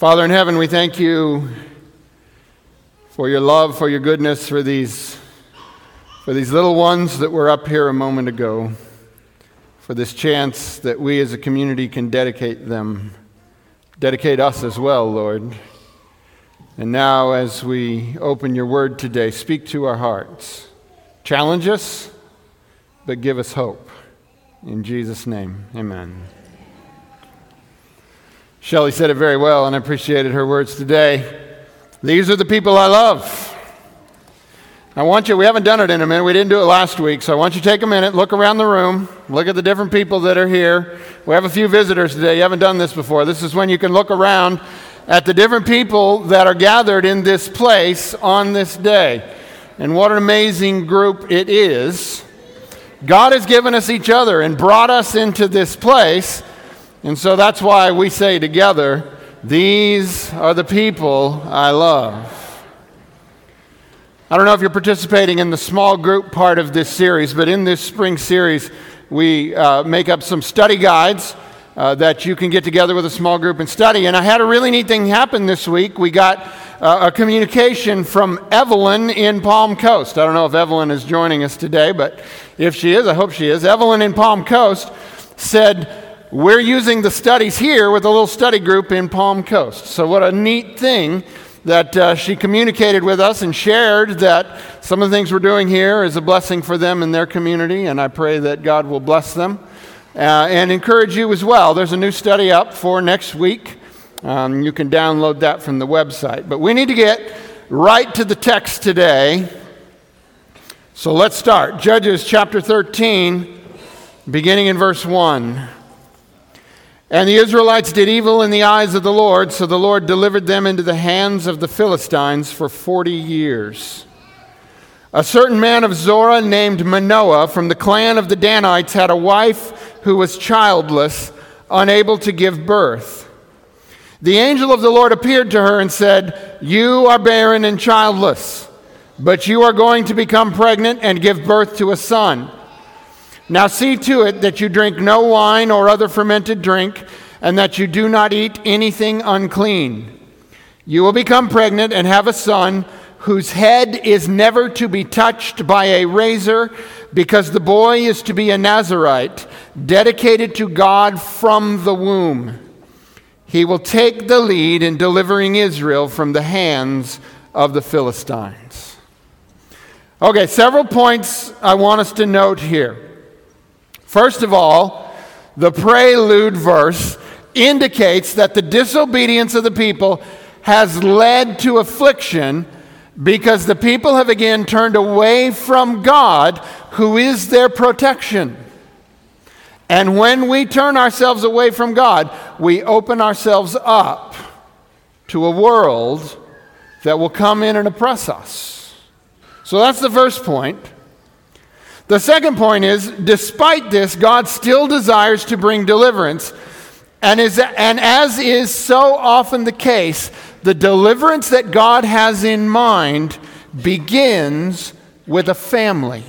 Father in heaven, we thank you for your love, for your goodness, for these, for these little ones that were up here a moment ago, for this chance that we as a community can dedicate them, dedicate us as well, Lord. And now, as we open your word today, speak to our hearts. Challenge us, but give us hope. In Jesus' name, amen. Shelley said it very well, and I appreciated her words today. These are the people I love. I want you, we haven't done it in a minute. We didn't do it last week, so I want you to take a minute, look around the room, look at the different people that are here. We have a few visitors today. You haven't done this before. This is when you can look around at the different people that are gathered in this place on this day. And what an amazing group it is. God has given us each other and brought us into this place and so that's why we say together, These are the people I love. I don't know if you're participating in the small group part of this series, but in this spring series, we uh, make up some study guides uh, that you can get together with a small group and study. And I had a really neat thing happen this week. We got uh, a communication from Evelyn in Palm Coast. I don't know if Evelyn is joining us today, but if she is, I hope she is. Evelyn in Palm Coast said, we're using the studies here with a little study group in Palm Coast. So, what a neat thing that uh, she communicated with us and shared that some of the things we're doing here is a blessing for them and their community, and I pray that God will bless them uh, and encourage you as well. There's a new study up for next week. Um, you can download that from the website. But we need to get right to the text today. So let's start. Judges chapter 13, beginning in verse 1. And the Israelites did evil in the eyes of the Lord, so the Lord delivered them into the hands of the Philistines for 40 years. A certain man of Zorah named Manoah from the clan of the Danites had a wife who was childless, unable to give birth. The angel of the Lord appeared to her and said, You are barren and childless, but you are going to become pregnant and give birth to a son. Now see to it that you drink no wine or other fermented drink, and that you do not eat anything unclean. You will become pregnant and have a son whose head is never to be touched by a razor, because the boy is to be a Nazarite, dedicated to God from the womb. He will take the lead in delivering Israel from the hands of the Philistines. Okay, several points I want us to note here. First of all, the prelude verse indicates that the disobedience of the people has led to affliction because the people have again turned away from God, who is their protection. And when we turn ourselves away from God, we open ourselves up to a world that will come in and oppress us. So that's the first point. The second point is despite this, God still desires to bring deliverance. And, is, and as is so often the case, the deliverance that God has in mind begins with a family.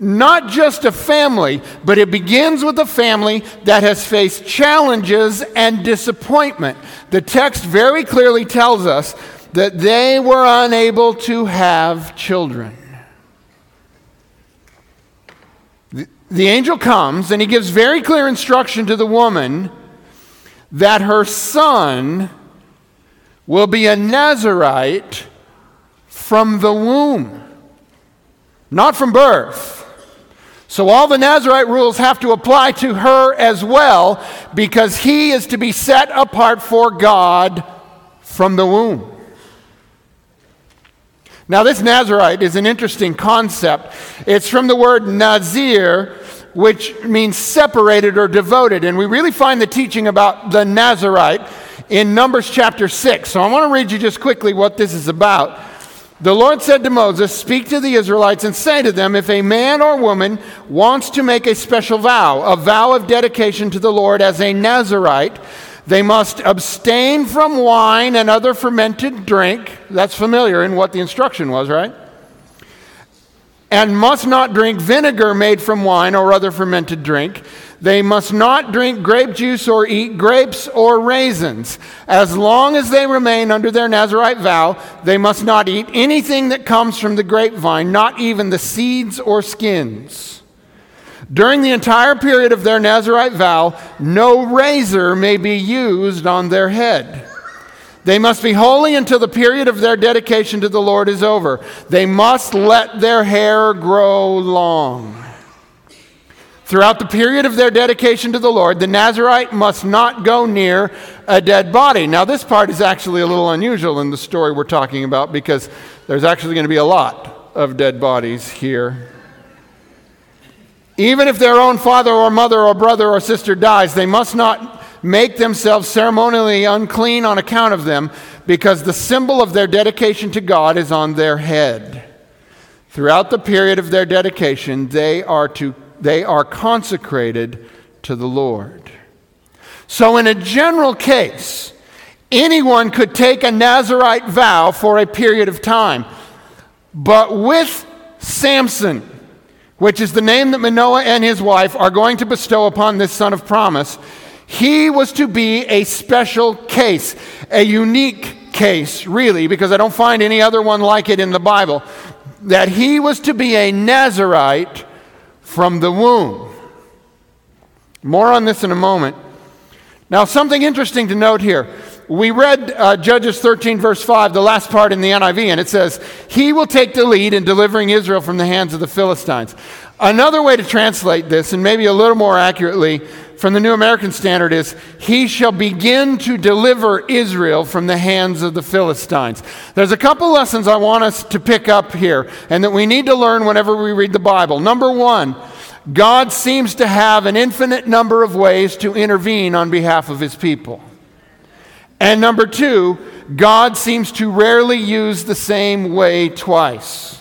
Not just a family, but it begins with a family that has faced challenges and disappointment. The text very clearly tells us that they were unable to have children. The angel comes and he gives very clear instruction to the woman that her son will be a Nazarite from the womb, not from birth. So, all the Nazarite rules have to apply to her as well because he is to be set apart for God from the womb. Now, this Nazarite is an interesting concept. It's from the word Nazir, which means separated or devoted. And we really find the teaching about the Nazarite in Numbers chapter 6. So I want to read you just quickly what this is about. The Lord said to Moses, Speak to the Israelites and say to them, If a man or woman wants to make a special vow, a vow of dedication to the Lord as a Nazarite, they must abstain from wine and other fermented drink. That's familiar in what the instruction was, right? and must not drink vinegar made from wine or other fermented drink. They must not drink grape juice or eat grapes or raisins. As long as they remain under their Nazarite vow, they must not eat anything that comes from the grapevine, not even the seeds or skins. During the entire period of their Nazarite vow, no razor may be used on their head. They must be holy until the period of their dedication to the Lord is over. They must let their hair grow long. Throughout the period of their dedication to the Lord, the Nazarite must not go near a dead body. Now, this part is actually a little unusual in the story we're talking about because there's actually going to be a lot of dead bodies here. Even if their own father or mother or brother or sister dies, they must not make themselves ceremonially unclean on account of them because the symbol of their dedication to God is on their head. Throughout the period of their dedication, they are to they are consecrated to the Lord. So, in a general case, anyone could take a Nazarite vow for a period of time. But with Samson, which is the name that Manoah and his wife are going to bestow upon this son of promise, he was to be a special case, a unique case, really, because I don't find any other one like it in the Bible, that he was to be a Nazarite from the womb. More on this in a moment. Now, something interesting to note here. We read uh, Judges 13, verse 5, the last part in the NIV, and it says, He will take the lead in delivering Israel from the hands of the Philistines. Another way to translate this, and maybe a little more accurately from the New American Standard, is He shall begin to deliver Israel from the hands of the Philistines. There's a couple lessons I want us to pick up here and that we need to learn whenever we read the Bible. Number one, God seems to have an infinite number of ways to intervene on behalf of His people. And number two, God seems to rarely use the same way twice.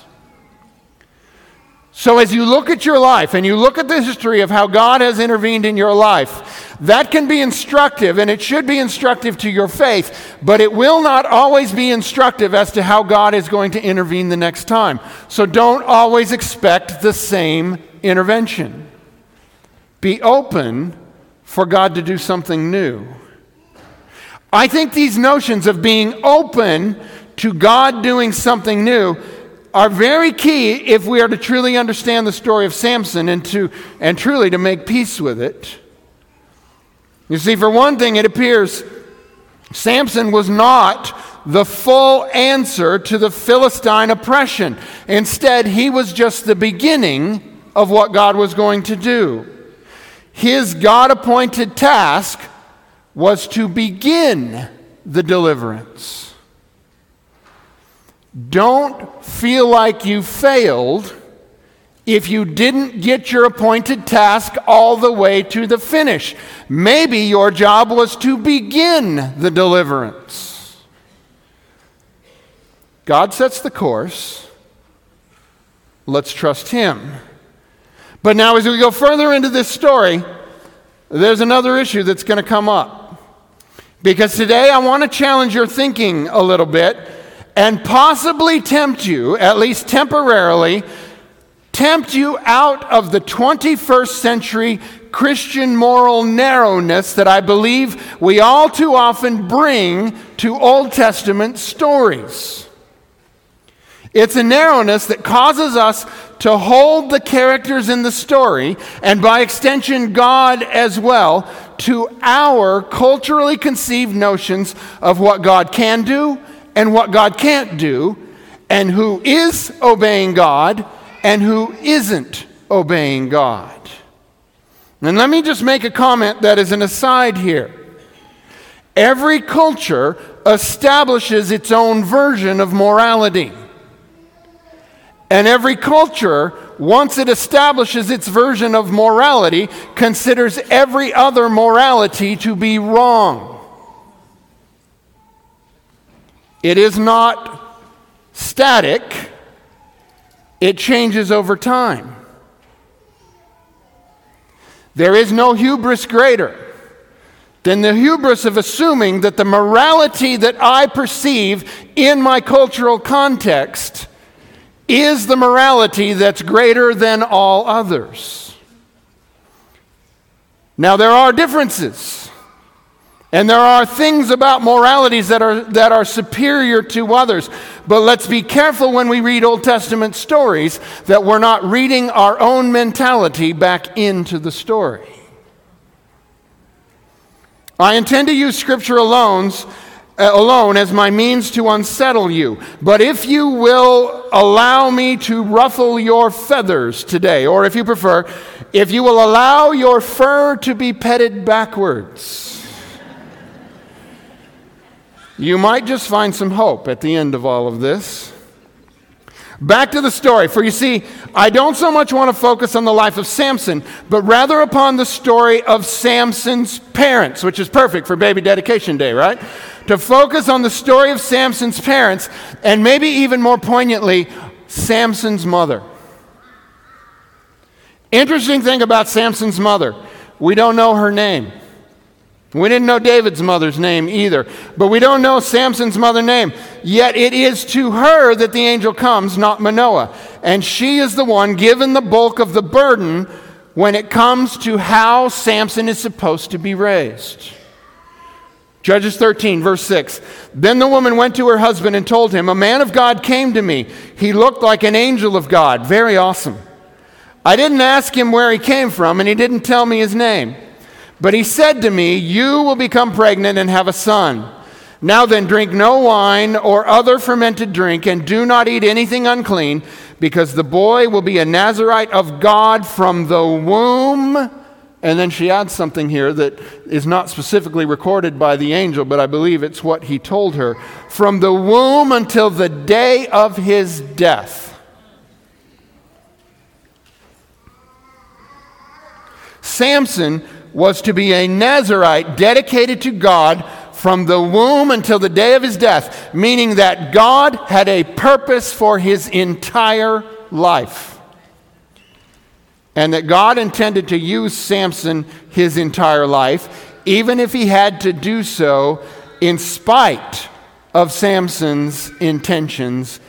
So, as you look at your life and you look at the history of how God has intervened in your life, that can be instructive and it should be instructive to your faith, but it will not always be instructive as to how God is going to intervene the next time. So, don't always expect the same intervention. Be open for God to do something new. I think these notions of being open to God doing something new are very key if we are to truly understand the story of Samson and, to, and truly to make peace with it. You see, for one thing, it appears Samson was not the full answer to the Philistine oppression. Instead, he was just the beginning of what God was going to do. His God appointed task was to begin the deliverance. Don't feel like you failed if you didn't get your appointed task all the way to the finish. Maybe your job was to begin the deliverance. God sets the course. Let's trust Him. But now, as we go further into this story, there's another issue that's going to come up. Because today I want to challenge your thinking a little bit and possibly tempt you, at least temporarily, tempt you out of the 21st century Christian moral narrowness that I believe we all too often bring to Old Testament stories. It's a narrowness that causes us to hold the characters in the story, and by extension, God as well, to our culturally conceived notions of what God can do and what God can't do, and who is obeying God and who isn't obeying God. And let me just make a comment that is an aside here. Every culture establishes its own version of morality. And every culture, once it establishes its version of morality, considers every other morality to be wrong. It is not static, it changes over time. There is no hubris greater than the hubris of assuming that the morality that I perceive in my cultural context is the morality that's greater than all others. Now, there are differences. And there are things about moralities that are, that are superior to others. But let's be careful when we read Old Testament stories that we're not reading our own mentality back into the story. I intend to use Scripture alone, Uh, alone as my means to unsettle you. But if you will allow me to ruffle your feathers today, or if you prefer, if you will allow your fur to be petted backwards, you might just find some hope at the end of all of this. Back to the story, for you see, I don't so much want to focus on the life of Samson, but rather upon the story of Samson's parents, which is perfect for baby dedication day, right? To focus on the story of Samson's parents, and maybe even more poignantly, Samson's mother. Interesting thing about Samson's mother, we don't know her name. We didn't know David's mother's name either, but we don't know Samson's mother's name. Yet it is to her that the angel comes, not Manoah. And she is the one given the bulk of the burden when it comes to how Samson is supposed to be raised. Judges 13, verse 6. Then the woman went to her husband and told him, A man of God came to me. He looked like an angel of God. Very awesome. I didn't ask him where he came from, and he didn't tell me his name. But he said to me, You will become pregnant and have a son. Now then, drink no wine or other fermented drink, and do not eat anything unclean, because the boy will be a Nazarite of God from the womb. And then she adds something here that is not specifically recorded by the angel, but I believe it's what he told her from the womb until the day of his death. Samson was to be a Nazarite dedicated to God from the womb until the day of his death, meaning that God had a purpose for his entire life. And that God intended to use Samson his entire life, even if he had to do so in spite of Samson's intentions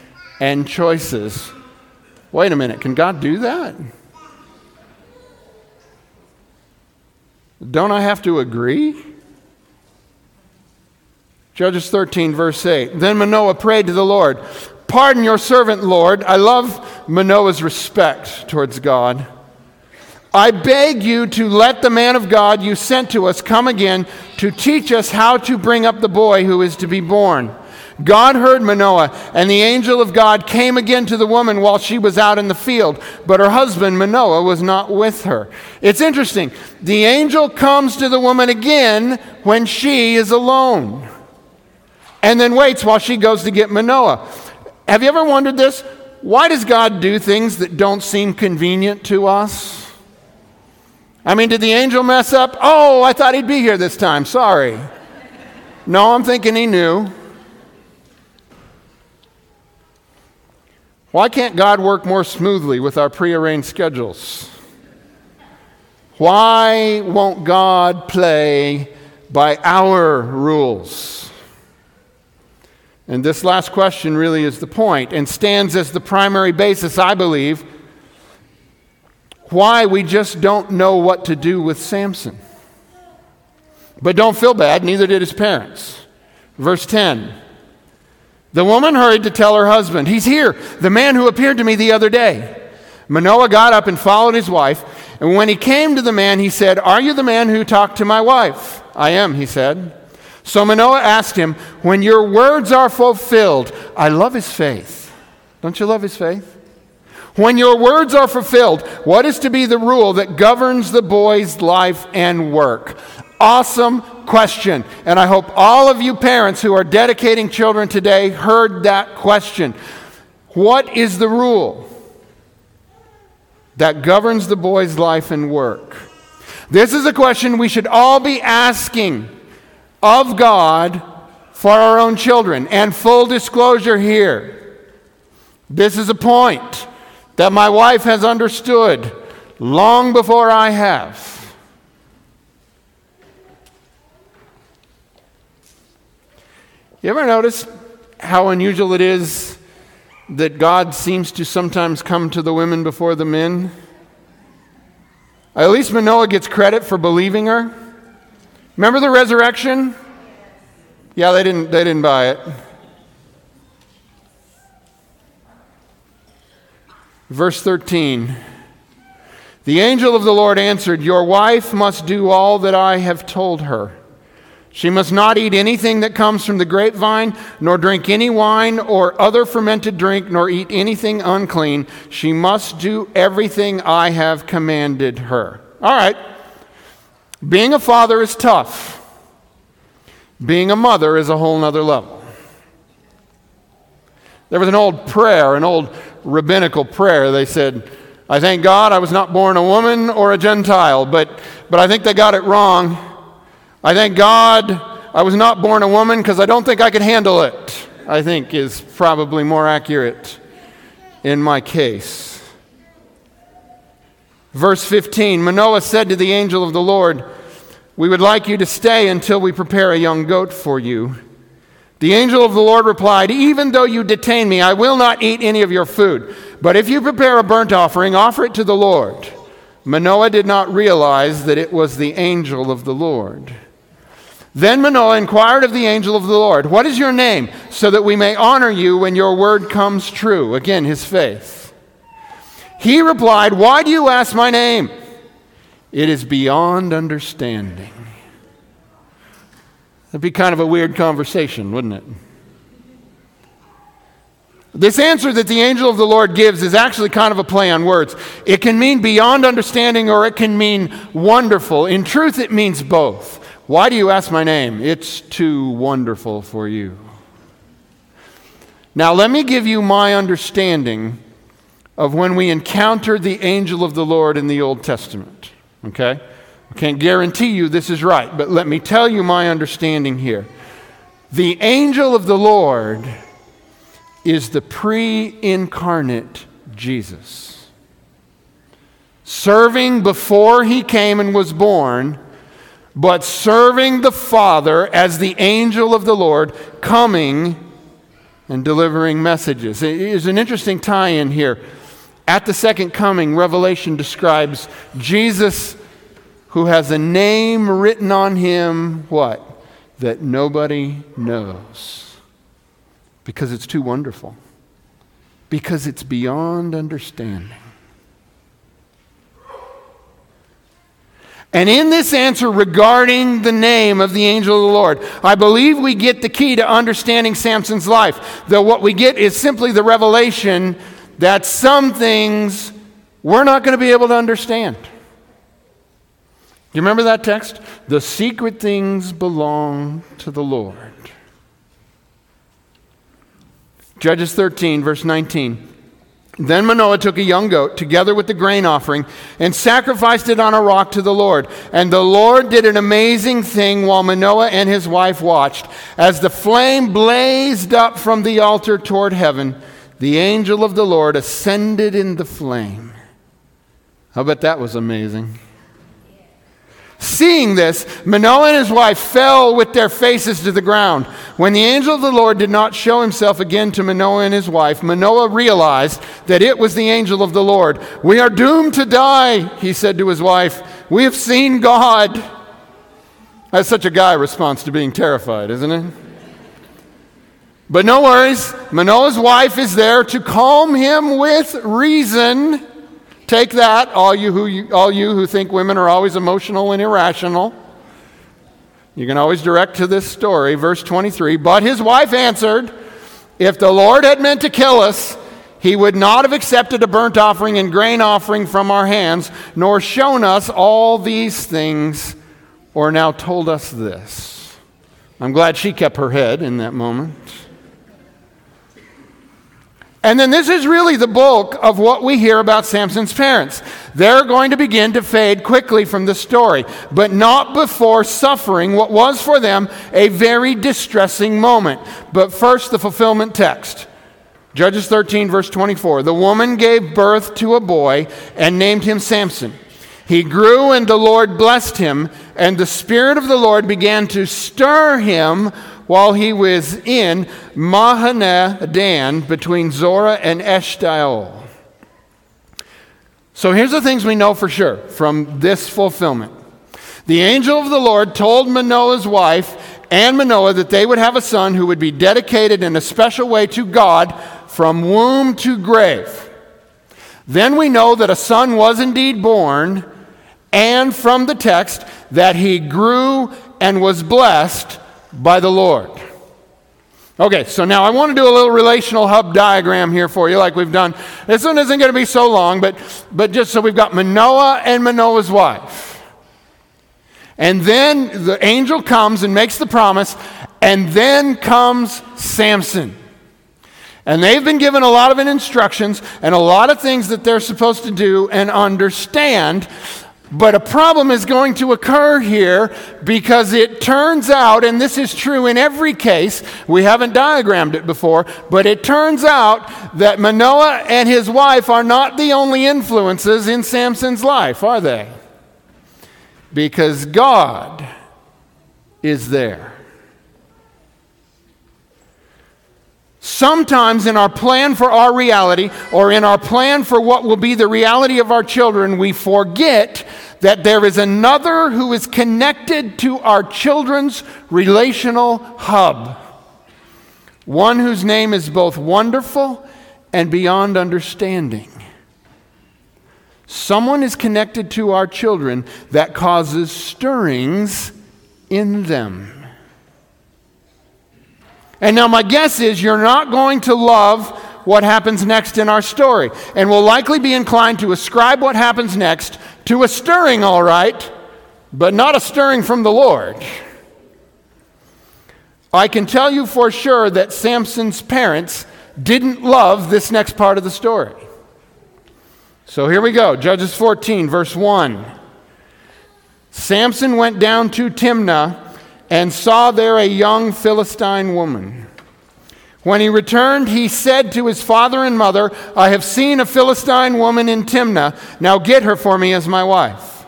and choices. Wait a minute, can God do that? Don't I have to agree? Judges 13, verse 8. Then Manoah prayed to the Lord, Pardon your servant, Lord. I love Manoah's respect towards God. I beg you to let the man of God you sent to us come again to teach us how to bring up the boy who is to be born. God heard Manoah, and the angel of God came again to the woman while she was out in the field, but her husband Manoah was not with her. It's interesting. The angel comes to the woman again when she is alone, and then waits while she goes to get Manoah. Have you ever wondered this? Why does God do things that don't seem convenient to us? I mean, did the angel mess up? Oh, I thought he'd be here this time. Sorry. No, I'm thinking he knew. Why can't God work more smoothly with our prearranged schedules? Why won't God play by our rules? And this last question really is the point and stands as the primary basis, I believe, why we just don't know what to do with Samson. But don't feel bad, neither did his parents. Verse 10. The woman hurried to tell her husband, He's here, the man who appeared to me the other day. Manoah got up and followed his wife. And when he came to the man, he said, Are you the man who talked to my wife? I am, he said. So Manoah asked him, When your words are fulfilled, I love his faith. Don't you love his faith? When your words are fulfilled, what is to be the rule that governs the boy's life and work? Awesome question. And I hope all of you parents who are dedicating children today heard that question. What is the rule that governs the boy's life and work? This is a question we should all be asking of God for our own children. And full disclosure here this is a point that my wife has understood long before I have. You ever notice how unusual it is that God seems to sometimes come to the women before the men? At least Manoah gets credit for believing her. Remember the resurrection? Yeah, they didn't, they didn't buy it. Verse 13 The angel of the Lord answered, Your wife must do all that I have told her. She must not eat anything that comes from the grapevine, nor drink any wine or other fermented drink, nor eat anything unclean. She must do everything I have commanded her. All right. Being a father is tough. Being a mother is a whole nother level. There was an old prayer, an old rabbinical prayer. They said, I thank God I was not born a woman or a Gentile, but, but I think they got it wrong. I thank God I was not born a woman because I don't think I could handle it, I think is probably more accurate in my case. Verse 15 Manoah said to the angel of the Lord, We would like you to stay until we prepare a young goat for you. The angel of the Lord replied, Even though you detain me, I will not eat any of your food. But if you prepare a burnt offering, offer it to the Lord. Manoah did not realize that it was the angel of the Lord. Then Manoah inquired of the angel of the Lord, What is your name, so that we may honor you when your word comes true? Again, his faith. He replied, Why do you ask my name? It is beyond understanding. That'd be kind of a weird conversation, wouldn't it? This answer that the angel of the Lord gives is actually kind of a play on words. It can mean beyond understanding or it can mean wonderful. In truth, it means both. Why do you ask my name? It's too wonderful for you. Now, let me give you my understanding of when we encounter the angel of the Lord in the Old Testament. Okay? I can't guarantee you this is right, but let me tell you my understanding here. The angel of the Lord is the pre incarnate Jesus. Serving before he came and was born, but serving the Father as the angel of the Lord, coming and delivering messages. It is an interesting tie in here. At the second coming, Revelation describes Jesus who has a name written on him, what? That nobody knows. Because it's too wonderful. Because it's beyond understanding. And in this answer regarding the name of the angel of the Lord, I believe we get the key to understanding Samson's life. Though what we get is simply the revelation that some things we're not going to be able to understand. You remember that text? The secret things belong to the Lord. Judges 13, verse 19. Then Manoah took a young goat together with the grain offering and sacrificed it on a rock to the Lord. And the Lord did an amazing thing while Manoah and his wife watched. As the flame blazed up from the altar toward heaven, the angel of the Lord ascended in the flame. I bet that was amazing. Seeing this, Manoah and his wife fell with their faces to the ground. When the angel of the Lord did not show himself again to Manoah and his wife, Manoah realized that it was the angel of the Lord. We are doomed to die, he said to his wife. We have seen God. That's such a guy response to being terrified, isn't it? But no worries, Manoah's wife is there to calm him with reason. Take that, all you, who, all you who think women are always emotional and irrational. You can always direct to this story, verse 23. But his wife answered, If the Lord had meant to kill us, he would not have accepted a burnt offering and grain offering from our hands, nor shown us all these things, or now told us this. I'm glad she kept her head in that moment. And then this is really the bulk of what we hear about Samson's parents. They're going to begin to fade quickly from the story, but not before suffering what was for them a very distressing moment. But first, the fulfillment text. Judges 13, verse 24. The woman gave birth to a boy and named him Samson. He grew, and the Lord blessed him, and the Spirit of the Lord began to stir him while he was in Mahaneh Dan between Zorah and Eshtaol. So here's the things we know for sure from this fulfillment. The angel of the Lord told Manoah's wife and Manoah that they would have a son who would be dedicated in a special way to God from womb to grave. Then we know that a son was indeed born, and from the text that he grew and was blessed by the Lord. Okay, so now I want to do a little relational hub diagram here for you, like we've done. This one isn't going to be so long, but, but just so we've got Manoah and Manoah's wife. And then the angel comes and makes the promise, and then comes Samson. And they've been given a lot of instructions and a lot of things that they're supposed to do and understand. But a problem is going to occur here because it turns out, and this is true in every case, we haven't diagrammed it before, but it turns out that Manoah and his wife are not the only influences in Samson's life, are they? Because God is there. Sometimes, in our plan for our reality or in our plan for what will be the reality of our children, we forget that there is another who is connected to our children's relational hub. One whose name is both wonderful and beyond understanding. Someone is connected to our children that causes stirrings in them. And now, my guess is you're not going to love what happens next in our story, and will likely be inclined to ascribe what happens next to a stirring, all right, but not a stirring from the Lord. I can tell you for sure that Samson's parents didn't love this next part of the story. So here we go Judges 14, verse 1. Samson went down to Timnah and saw there a young Philistine woman. When he returned, he said to his father and mother, I have seen a Philistine woman in Timnah. Now get her for me as my wife.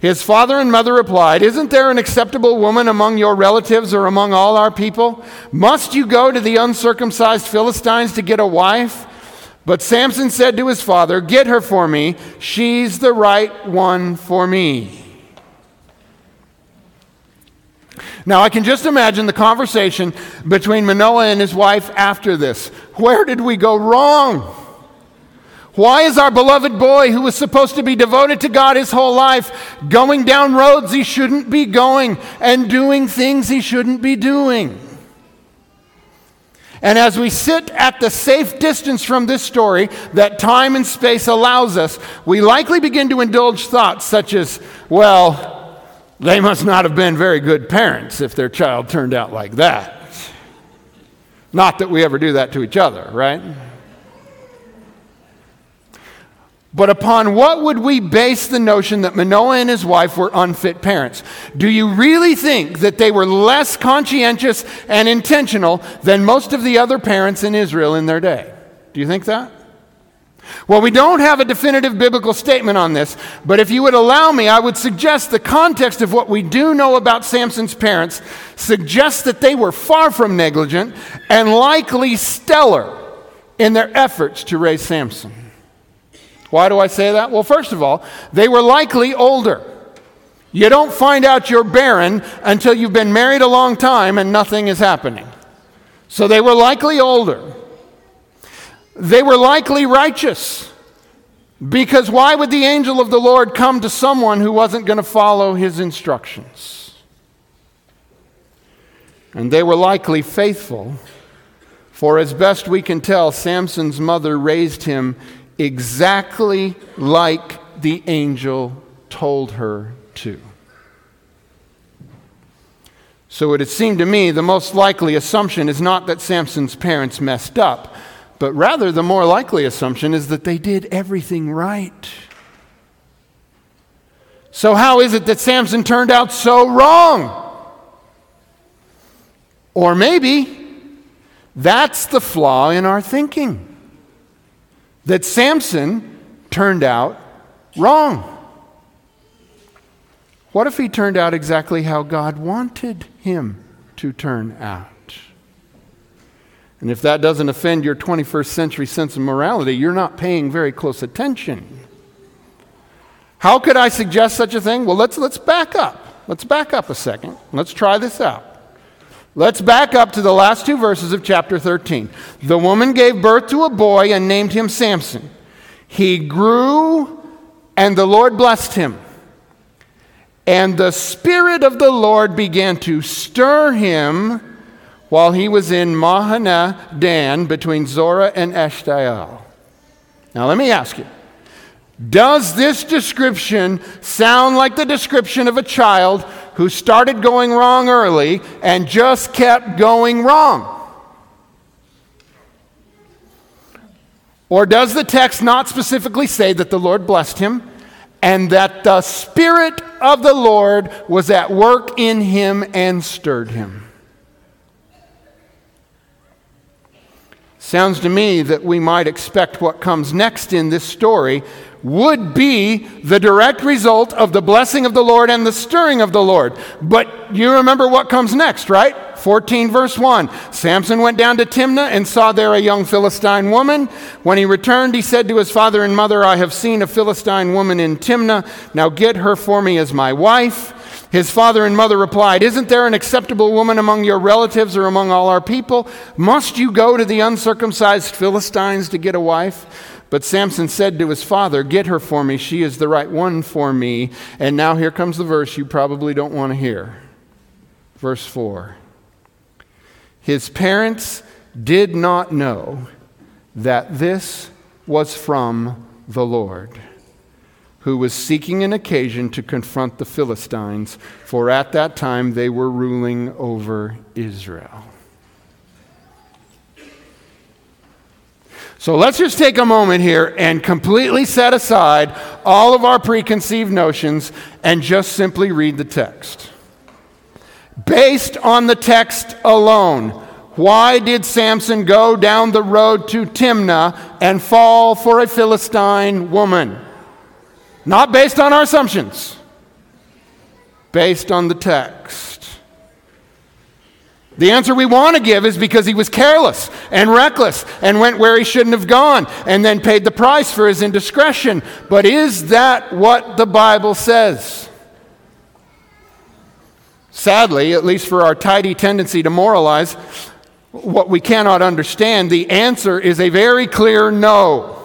His father and mother replied, Isn't there an acceptable woman among your relatives or among all our people? Must you go to the uncircumcised Philistines to get a wife? But Samson said to his father, Get her for me. She's the right one for me. Now, I can just imagine the conversation between Manoah and his wife after this. Where did we go wrong? Why is our beloved boy, who was supposed to be devoted to God his whole life, going down roads he shouldn't be going and doing things he shouldn't be doing? And as we sit at the safe distance from this story that time and space allows us, we likely begin to indulge thoughts such as, well, they must not have been very good parents if their child turned out like that. Not that we ever do that to each other, right? But upon what would we base the notion that Manoah and his wife were unfit parents? Do you really think that they were less conscientious and intentional than most of the other parents in Israel in their day? Do you think that? Well, we don't have a definitive biblical statement on this, but if you would allow me, I would suggest the context of what we do know about Samson's parents suggests that they were far from negligent and likely stellar in their efforts to raise Samson. Why do I say that? Well, first of all, they were likely older. You don't find out you're barren until you've been married a long time and nothing is happening. So they were likely older. They were likely righteous. Because why would the angel of the Lord come to someone who wasn't going to follow his instructions? And they were likely faithful, for as best we can tell, Samson's mother raised him exactly like the angel told her to. So it would seemed to me the most likely assumption is not that Samson's parents messed up but rather, the more likely assumption is that they did everything right. So, how is it that Samson turned out so wrong? Or maybe that's the flaw in our thinking that Samson turned out wrong. What if he turned out exactly how God wanted him to turn out. And if that doesn't offend your 21st century sense of morality, you're not paying very close attention. How could I suggest such a thing? Well, let's, let's back up. Let's back up a second. Let's try this out. Let's back up to the last two verses of chapter 13. The woman gave birth to a boy and named him Samson. He grew, and the Lord blessed him. And the Spirit of the Lord began to stir him while he was in Mahaneh Dan between Zorah and Eshtaol. Now, let me ask you Does this description sound like the description of a child who started going wrong early and just kept going wrong? Or does the text not specifically say that the Lord blessed him and that the Spirit of the Lord was at work in him and stirred him. Sounds to me that we might expect what comes next in this story would be the direct result of the blessing of the Lord and the stirring of the Lord. But you remember what comes next, right? 14 verse 1. Samson went down to Timnah and saw there a young Philistine woman. When he returned, he said to his father and mother, I have seen a Philistine woman in Timnah. Now get her for me as my wife. His father and mother replied, Isn't there an acceptable woman among your relatives or among all our people? Must you go to the uncircumcised Philistines to get a wife? But Samson said to his father, Get her for me. She is the right one for me. And now here comes the verse you probably don't want to hear. Verse 4. His parents did not know that this was from the Lord, who was seeking an occasion to confront the Philistines, for at that time they were ruling over Israel. So let's just take a moment here and completely set aside all of our preconceived notions and just simply read the text. Based on the text alone, why did Samson go down the road to Timnah and fall for a Philistine woman? Not based on our assumptions, based on the text. The answer we want to give is because he was careless and reckless and went where he shouldn't have gone and then paid the price for his indiscretion. But is that what the Bible says? Sadly, at least for our tidy tendency to moralize, what we cannot understand, the answer is a very clear no.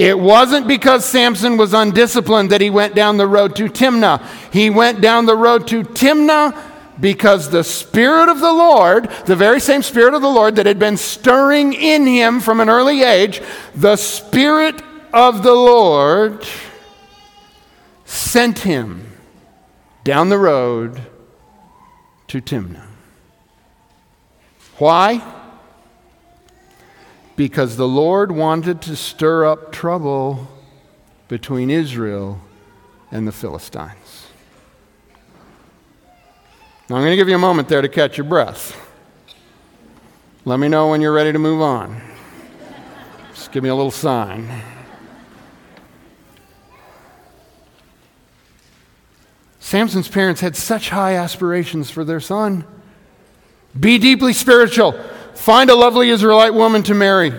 It wasn't because Samson was undisciplined that he went down the road to Timnah. He went down the road to Timnah because the Spirit of the Lord, the very same Spirit of the Lord that had been stirring in him from an early age, the Spirit of the Lord sent him down the road to Timnah. Why? Because the Lord wanted to stir up trouble between Israel and the Philistines. Now, I'm going to give you a moment there to catch your breath. Let me know when you're ready to move on. Just give me a little sign. Samson's parents had such high aspirations for their son. Be deeply spiritual. Find a lovely Israelite woman to marry.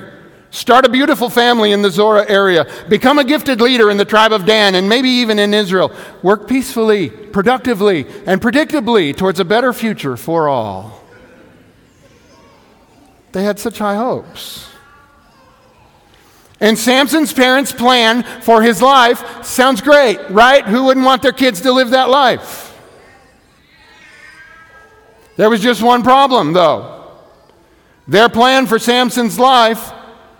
Start a beautiful family in the Zorah area. Become a gifted leader in the tribe of Dan and maybe even in Israel. Work peacefully, productively, and predictably towards a better future for all. They had such high hopes. And Samson's parents' plan for his life sounds great, right? Who wouldn't want their kids to live that life? There was just one problem, though. Their plan for Samson's life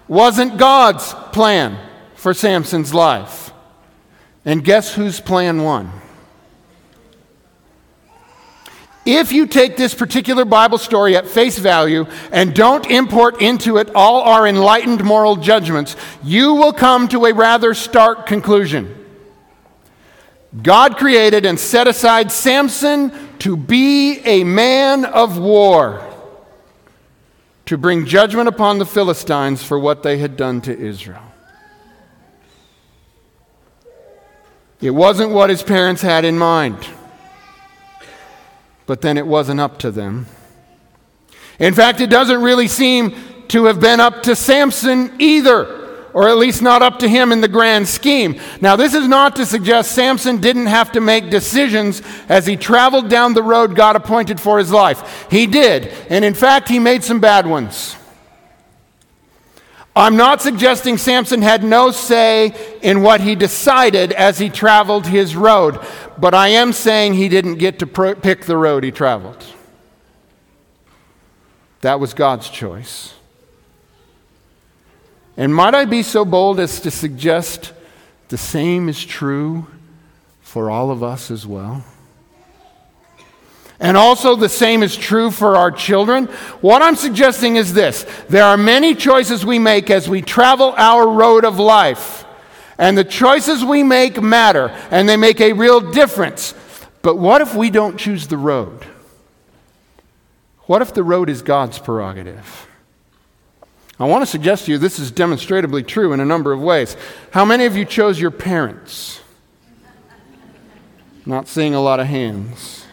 wasn't God's plan for Samson's life. And guess whose plan won? If you take this particular Bible story at face value and don't import into it all our enlightened moral judgments, you will come to a rather stark conclusion. God created and set aside Samson to be a man of war to bring judgment upon the Philistines for what they had done to Israel. It wasn't what his parents had in mind. but then it wasn't up to them. In fact, it doesn't really seem to have been up to Samson either or at least not up to him in the grand scheme. Now, this is not to suggest Samson didn't have to make decisions as he traveled down the road God appointed for his life. He did, and in fact, he made some bad ones. I'm not suggesting Samson had no say in what he decided as he traveled his road, but I am saying he didn't get to pr- pick the road he traveled. That was God's choice. And might I be so bold as to suggest the same is true for all of us as well? And also, the same is true for our children. What I'm suggesting is this there are many choices we make as we travel our road of life. And the choices we make matter, and they make a real difference. But what if we don't choose the road? What if the road is God's prerogative? I want to suggest to you this is demonstrably true in a number of ways. How many of you chose your parents? Not seeing a lot of hands.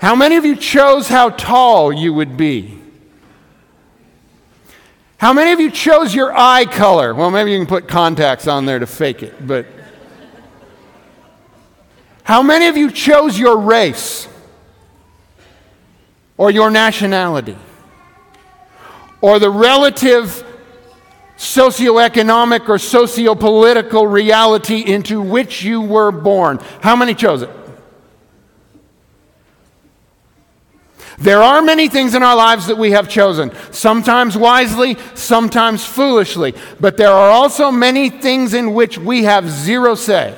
How many of you chose how tall you would be? How many of you chose your eye color? Well, maybe you can put contacts on there to fake it, but. How many of you chose your race or your nationality? Or the relative socioeconomic or sociopolitical reality into which you were born. How many chose it? There are many things in our lives that we have chosen, sometimes wisely, sometimes foolishly, but there are also many things in which we have zero say.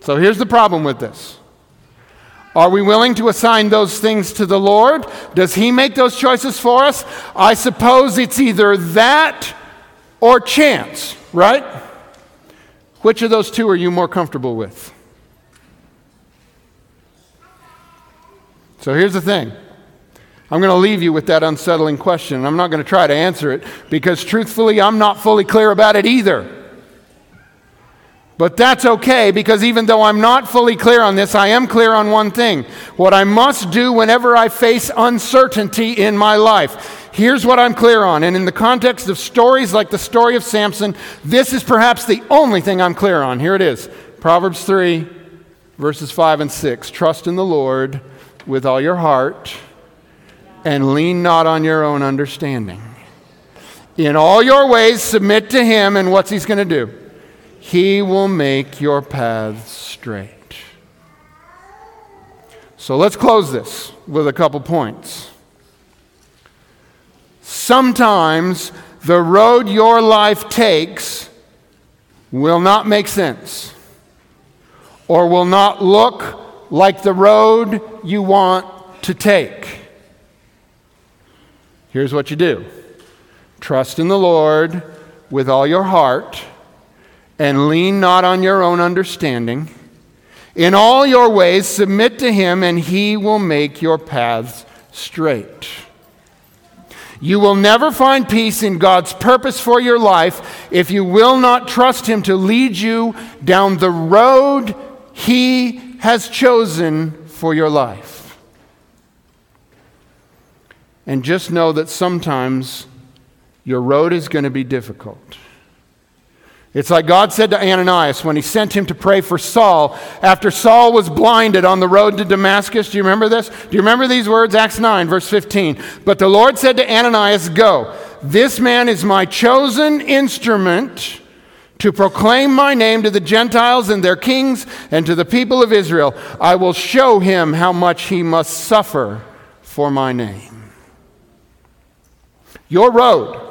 So here's the problem with this are we willing to assign those things to the Lord? Does He make those choices for us? I suppose it's either that or chance, right? Which of those two are you more comfortable with? So here's the thing. I'm going to leave you with that unsettling question. I'm not going to try to answer it because, truthfully, I'm not fully clear about it either. But that's okay because even though I'm not fully clear on this, I am clear on one thing. What I must do whenever I face uncertainty in my life. Here's what I'm clear on. And in the context of stories like the story of Samson, this is perhaps the only thing I'm clear on. Here it is Proverbs 3, verses 5 and 6. Trust in the Lord with all your heart and lean not on your own understanding. In all your ways, submit to him, and what's he's going to do? He will make your paths straight. So let's close this with a couple points. Sometimes the road your life takes will not make sense or will not look like the road you want to take. Here's what you do trust in the Lord with all your heart and lean not on your own understanding. In all your ways, submit to him, and he will make your paths straight. You will never find peace in God's purpose for your life if you will not trust him to lead you down the road he has chosen for your life. And just know that sometimes your road is going to be difficult. It's like God said to Ananias when he sent him to pray for Saul after Saul was blinded on the road to Damascus. Do you remember this? Do you remember these words? Acts 9, verse 15. But the Lord said to Ananias, Go, this man is my chosen instrument to proclaim my name to the Gentiles and their kings and to the people of Israel. I will show him how much he must suffer for my name. Your road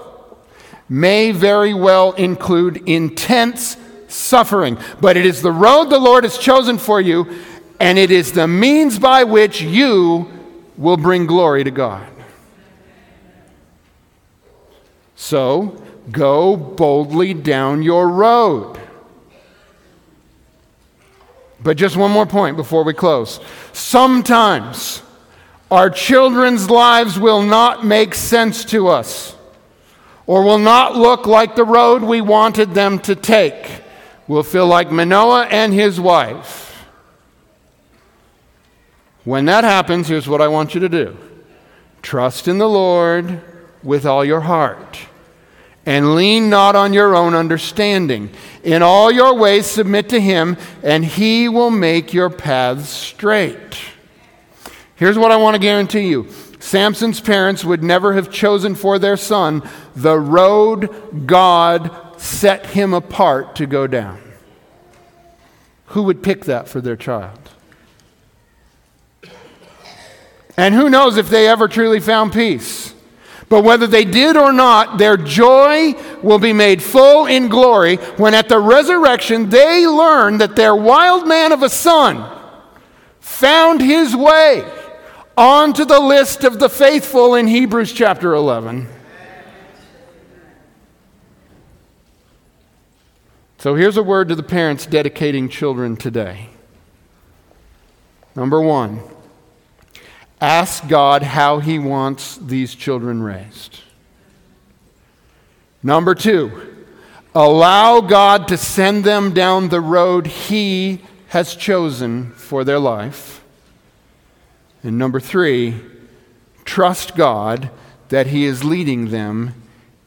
may very well include intense suffering, but it is the road the Lord has chosen for you, and it is the means by which you will bring glory to God. So, go boldly down your road. But just one more point before we close. Sometimes our children's lives will not make sense to us or will not look like the road we wanted them to take. We'll feel like Manoah and his wife. When that happens, here's what I want you to do trust in the Lord with all your heart, and lean not on your own understanding. In all your ways, submit to Him, and He will make your paths straight. Here's what I want to guarantee you Samson's parents would never have chosen for their son the road God set him apart to go down. Who would pick that for their child? And who knows if they ever truly found peace? But whether they did or not, their joy will be made full in glory when at the resurrection they learn that their wild man of a son found his way onto the list of the faithful in Hebrews chapter 11. So here's a word to the parents dedicating children today. Number one, ask God how He wants these children raised. Number two, allow God to send them down the road He has chosen for their life. And number three, trust God that He is leading them,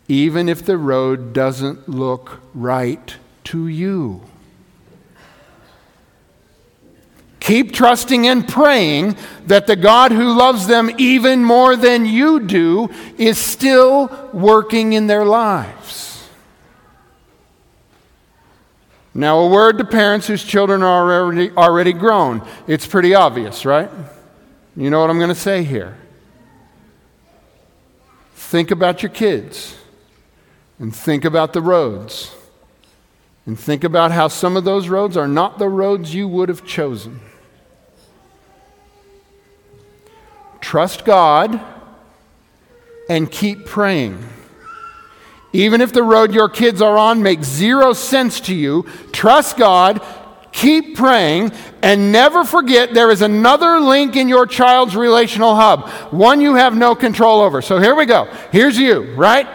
even if the road doesn't look right to you. Keep trusting and praying that the God who loves them even more than you do is still working in their lives. Now, a word to parents whose children are already, already grown. It's pretty obvious, right? You know what I'm going to say here? Think about your kids and think about the roads and think about how some of those roads are not the roads you would have chosen. Trust God and keep praying. Even if the road your kids are on makes zero sense to you, trust God Keep praying and never forget there is another link in your child's relational hub, one you have no control over. So here we go. Here's you, right?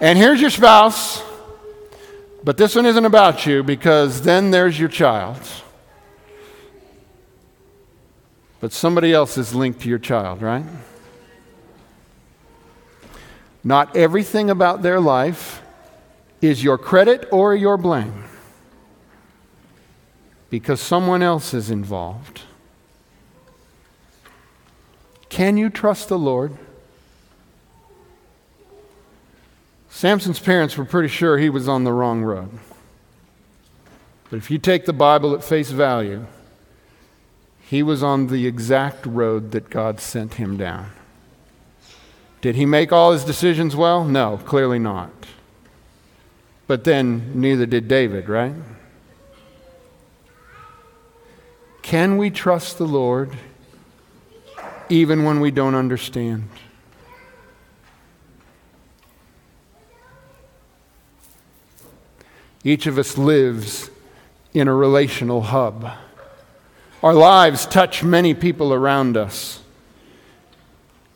And here's your spouse. But this one isn't about you because then there's your child. But somebody else is linked to your child, right? Not everything about their life is your credit or your blame because someone else is involved. Can you trust the Lord? Samson's parents were pretty sure he was on the wrong road. But if you take the Bible at face value, he was on the exact road that God sent him down. Did he make all his decisions well? No, clearly not. But then neither did David, right? Can we trust the Lord even when we don't understand? Each of us lives in a relational hub. Our lives touch many people around us,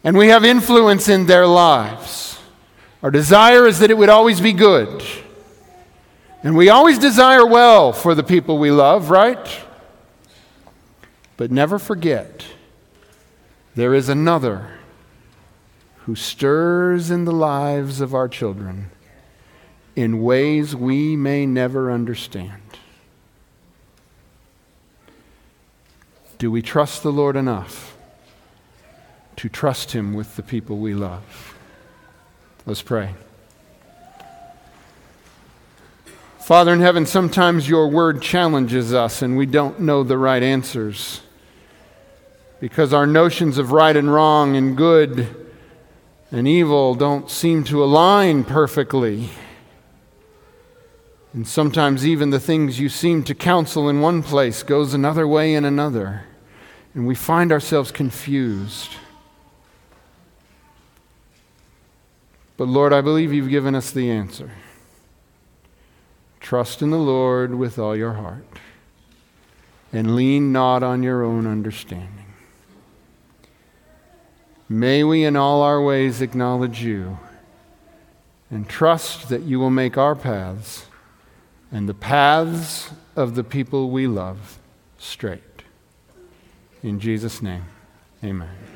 and we have influence in their lives. Our desire is that it would always be good. And we always desire well for the people we love, right? But never forget, there is another who stirs in the lives of our children in ways we may never understand. Do we trust the Lord enough to trust Him with the people we love? Let's pray. Father in heaven, sometimes your word challenges us and we don't know the right answers because our notions of right and wrong and good and evil don't seem to align perfectly. And sometimes even the things you seem to counsel in one place goes another way in another. And we find ourselves confused. But Lord, I believe you've given us the answer. Trust in the Lord with all your heart and lean not on your own understanding. May we in all our ways acknowledge you and trust that you will make our paths and the paths of the people we love straight. In Jesus' name, Amen.